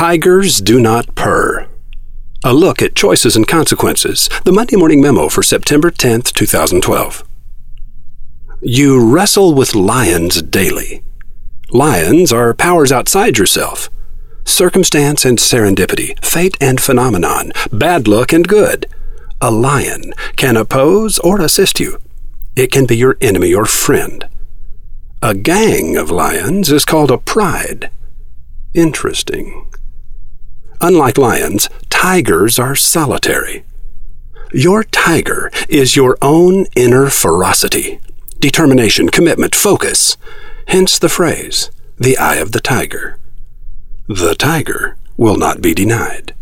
Tigers do not purr. A look at choices and consequences. The Monday Morning Memo for September 10th, 2012. You wrestle with lions daily. Lions are powers outside yourself. Circumstance and serendipity, fate and phenomenon, bad luck and good. A lion can oppose or assist you. It can be your enemy or friend. A gang of lions is called a pride. Interesting. Unlike lions, tigers are solitary. Your tiger is your own inner ferocity, determination, commitment, focus. Hence the phrase, the eye of the tiger. The tiger will not be denied.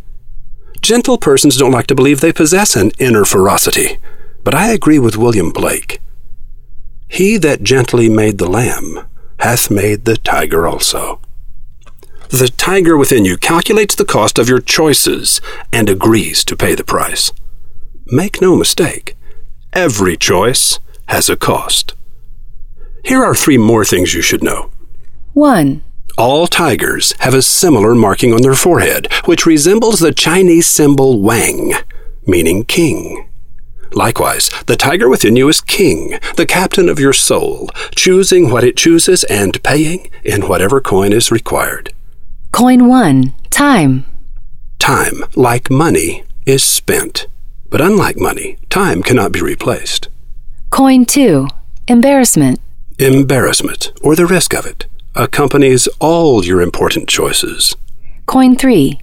Gentle persons don't like to believe they possess an inner ferocity, but I agree with William Blake. He that gently made the lamb hath made the tiger also. The tiger within you calculates the cost of your choices and agrees to pay the price. Make no mistake, every choice has a cost. Here are three more things you should know. 1. All tigers have a similar marking on their forehead, which resembles the Chinese symbol Wang, meaning king. Likewise, the tiger within you is king, the captain of your soul, choosing what it chooses and paying in whatever coin is required. Coin 1. Time. Time, like money, is spent. But unlike money, time cannot be replaced. Coin 2. Embarrassment. Embarrassment, or the risk of it, accompanies all your important choices. Coin 3.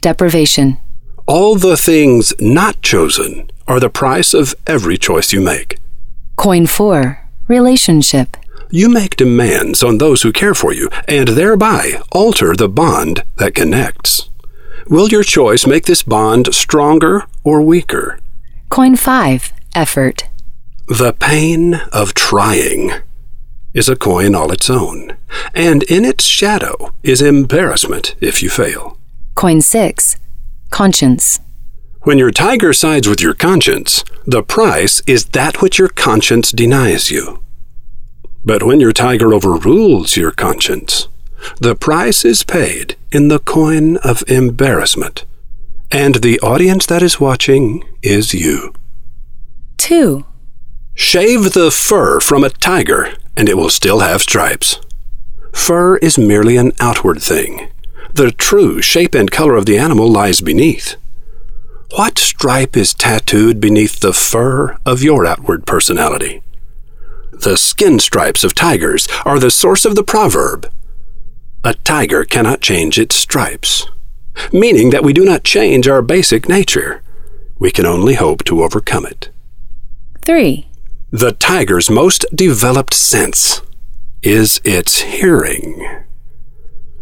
Deprivation. All the things not chosen are the price of every choice you make. Coin 4. Relationship. You make demands on those who care for you and thereby alter the bond that connects. Will your choice make this bond stronger or weaker? Coin 5. Effort. The pain of trying is a coin all its own, and in its shadow is embarrassment if you fail. Coin 6. Conscience. When your tiger sides with your conscience, the price is that which your conscience denies you. But when your tiger overrules your conscience, the price is paid in the coin of embarrassment. And the audience that is watching is you. 2. Shave the fur from a tiger, and it will still have stripes. Fur is merely an outward thing. The true shape and color of the animal lies beneath. What stripe is tattooed beneath the fur of your outward personality? The skin stripes of tigers are the source of the proverb A tiger cannot change its stripes, meaning that we do not change our basic nature. We can only hope to overcome it. 3. The tiger's most developed sense is its hearing.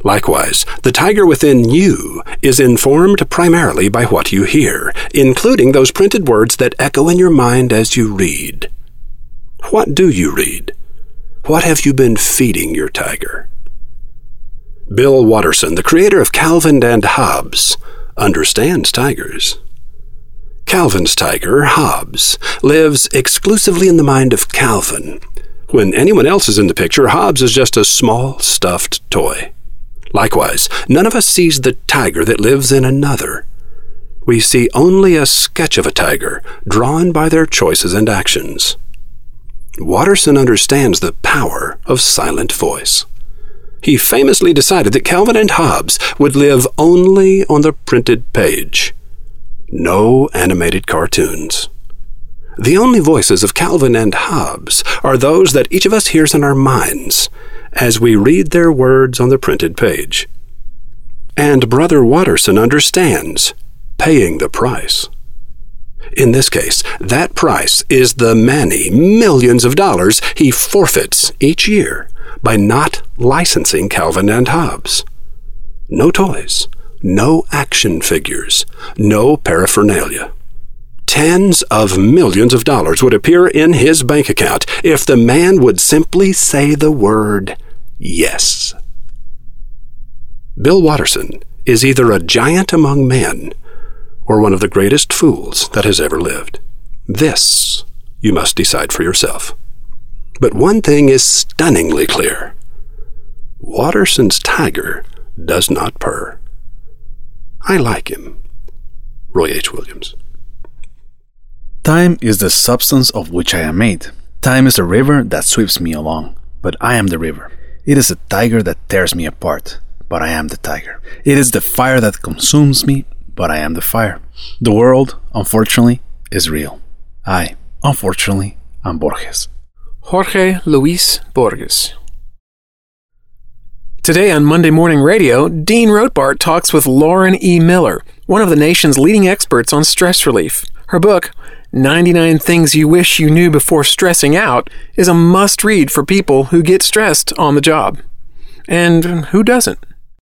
Likewise, the tiger within you is informed primarily by what you hear, including those printed words that echo in your mind as you read. What do you read? What have you been feeding your tiger? Bill Watterson, the creator of Calvin and Hobbes, understands tigers. Calvin's tiger, Hobbes, lives exclusively in the mind of Calvin. When anyone else is in the picture, Hobbes is just a small, stuffed toy. Likewise, none of us sees the tiger that lives in another. We see only a sketch of a tiger, drawn by their choices and actions. Watterson understands the power of silent voice. He famously decided that Calvin and Hobbes would live only on the printed page. No animated cartoons. The only voices of Calvin and Hobbes are those that each of us hears in our minds as we read their words on the printed page. And Brother Watterson understands paying the price. In this case, that price is the many millions of dollars he forfeits each year by not licensing Calvin and Hobbes. No toys, no action figures, no paraphernalia. Tens of millions of dollars would appear in his bank account if the man would simply say the word yes. Bill Watterson is either a giant among men or one of the greatest fools that has ever lived. This you must decide for yourself. But one thing is stunningly clear Watterson's tiger does not purr. I like him. Roy H. Williams. Time is the substance of which I am made. Time is the river that sweeps me along, but I am the river. It is the tiger that tears me apart, but I am the tiger. It is the fire that consumes me, but I am the fire. The world, unfortunately, is real. I, unfortunately, am Borges. Jorge Luis Borges. Today on Monday Morning Radio, Dean Rotbart talks with Lauren E. Miller, one of the nation's leading experts on stress relief. Her book, 99 Things You Wish You Knew Before Stressing Out, is a must read for people who get stressed on the job. And who doesn't?